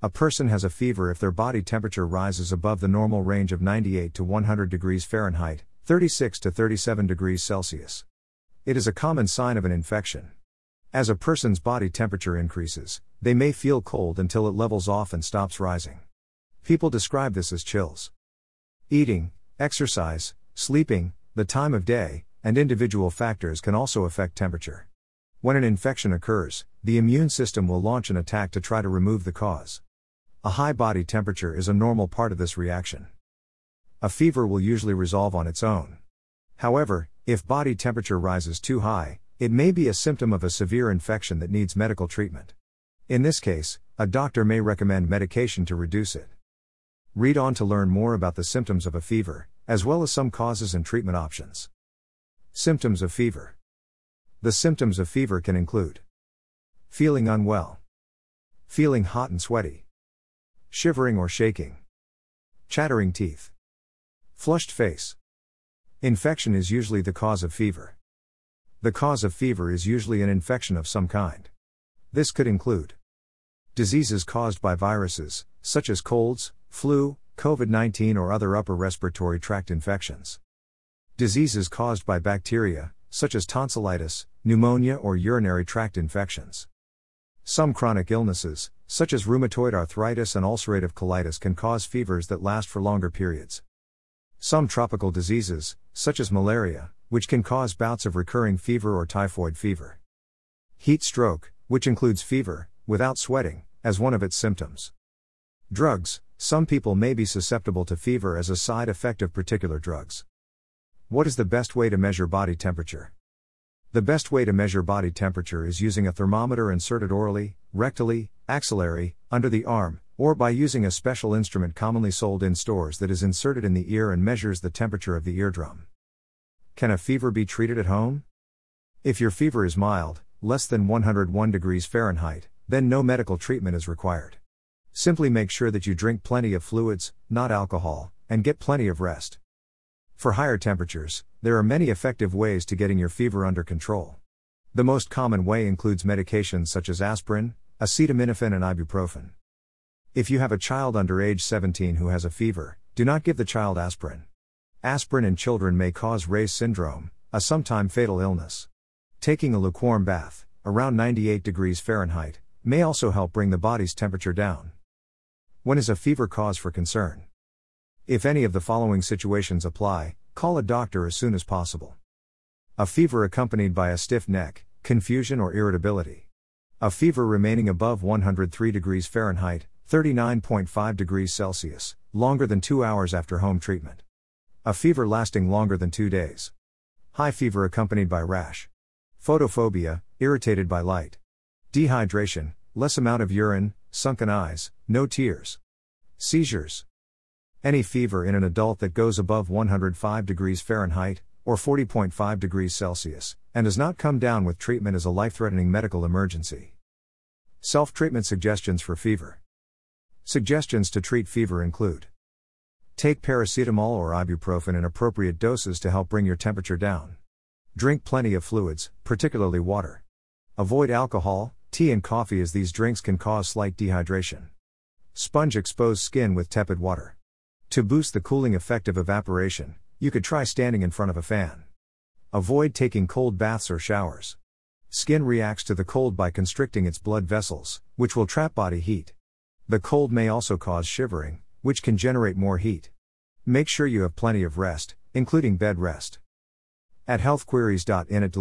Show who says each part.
Speaker 1: A person has a fever if their body temperature rises above the normal range of 98 to 100 degrees Fahrenheit, 36 to 37 degrees Celsius. It is a common sign of an infection. As a person's body temperature increases, they may feel cold until it levels off and stops rising. People describe this as chills. Eating, exercise, sleeping, the time of day, and individual factors can also affect temperature. When an infection occurs, the immune system will launch an attack to try to remove the cause. A high body temperature is a normal part of this reaction. A fever will usually resolve on its own. However, if body temperature rises too high, it may be a symptom of a severe infection that needs medical treatment. In this case, a doctor may recommend medication to reduce it. Read on to learn more about the symptoms of a fever, as well as some causes and treatment options. Symptoms of fever. The symptoms of fever can include feeling unwell, feeling hot and sweaty, shivering or shaking, chattering teeth, flushed face. Infection is usually the cause of fever. The cause of fever is usually an infection of some kind. This could include diseases caused by viruses, such as colds, flu, COVID 19, or other upper respiratory tract infections. Diseases caused by bacteria, such as tonsillitis, pneumonia, or urinary tract infections. Some chronic illnesses, such as rheumatoid arthritis and ulcerative colitis, can cause fevers that last for longer periods. Some tropical diseases, such as malaria, which can cause bouts of recurring fever or typhoid fever. Heat stroke, which includes fever, without sweating, as one of its symptoms. Drugs, some people may be susceptible to fever as a side effect of particular drugs. What is the best way to measure body temperature? The best way to measure body temperature is using a thermometer inserted orally, rectally, axillary, under the arm, or by using a special instrument commonly sold in stores that is inserted in the ear and measures the temperature of the eardrum. Can a fever be treated at home? If your fever is mild, less than 101 degrees Fahrenheit, then no medical treatment is required. Simply make sure that you drink plenty of fluids, not alcohol, and get plenty of rest. For higher temperatures, there are many effective ways to getting your fever under control. The most common way includes medications such as aspirin, acetaminophen, and ibuprofen. If you have a child under age 17 who has a fever, do not give the child aspirin. Aspirin in children may cause Reye's syndrome, a sometime fatal illness. Taking a lukewarm bath, around 98 degrees Fahrenheit, may also help bring the body's temperature down. When is a fever cause for concern? If any of the following situations apply, call a doctor as soon as possible. A fever accompanied by a stiff neck, confusion, or irritability. A fever remaining above 103 degrees Fahrenheit, 39.5 degrees Celsius, longer than two hours after home treatment. A fever lasting longer than two days. High fever accompanied by rash. Photophobia, irritated by light. Dehydration, less amount of urine, sunken eyes, no tears. Seizures. Any fever in an adult that goes above 105 degrees Fahrenheit, or 40.5 degrees Celsius, and does not come down with treatment is a life threatening medical emergency. Self treatment suggestions for fever. Suggestions to treat fever include Take paracetamol or ibuprofen in appropriate doses to help bring your temperature down. Drink plenty of fluids, particularly water. Avoid alcohol, tea, and coffee as these drinks can cause slight dehydration. Sponge exposed skin with tepid water. To boost the cooling effect of evaporation, you could try standing in front of a fan. Avoid taking cold baths or showers. Skin reacts to the cold by constricting its blood vessels, which will trap body heat. The cold may also cause shivering, which can generate more heat. Make sure you have plenty of rest, including bed rest. At healthqueries.in at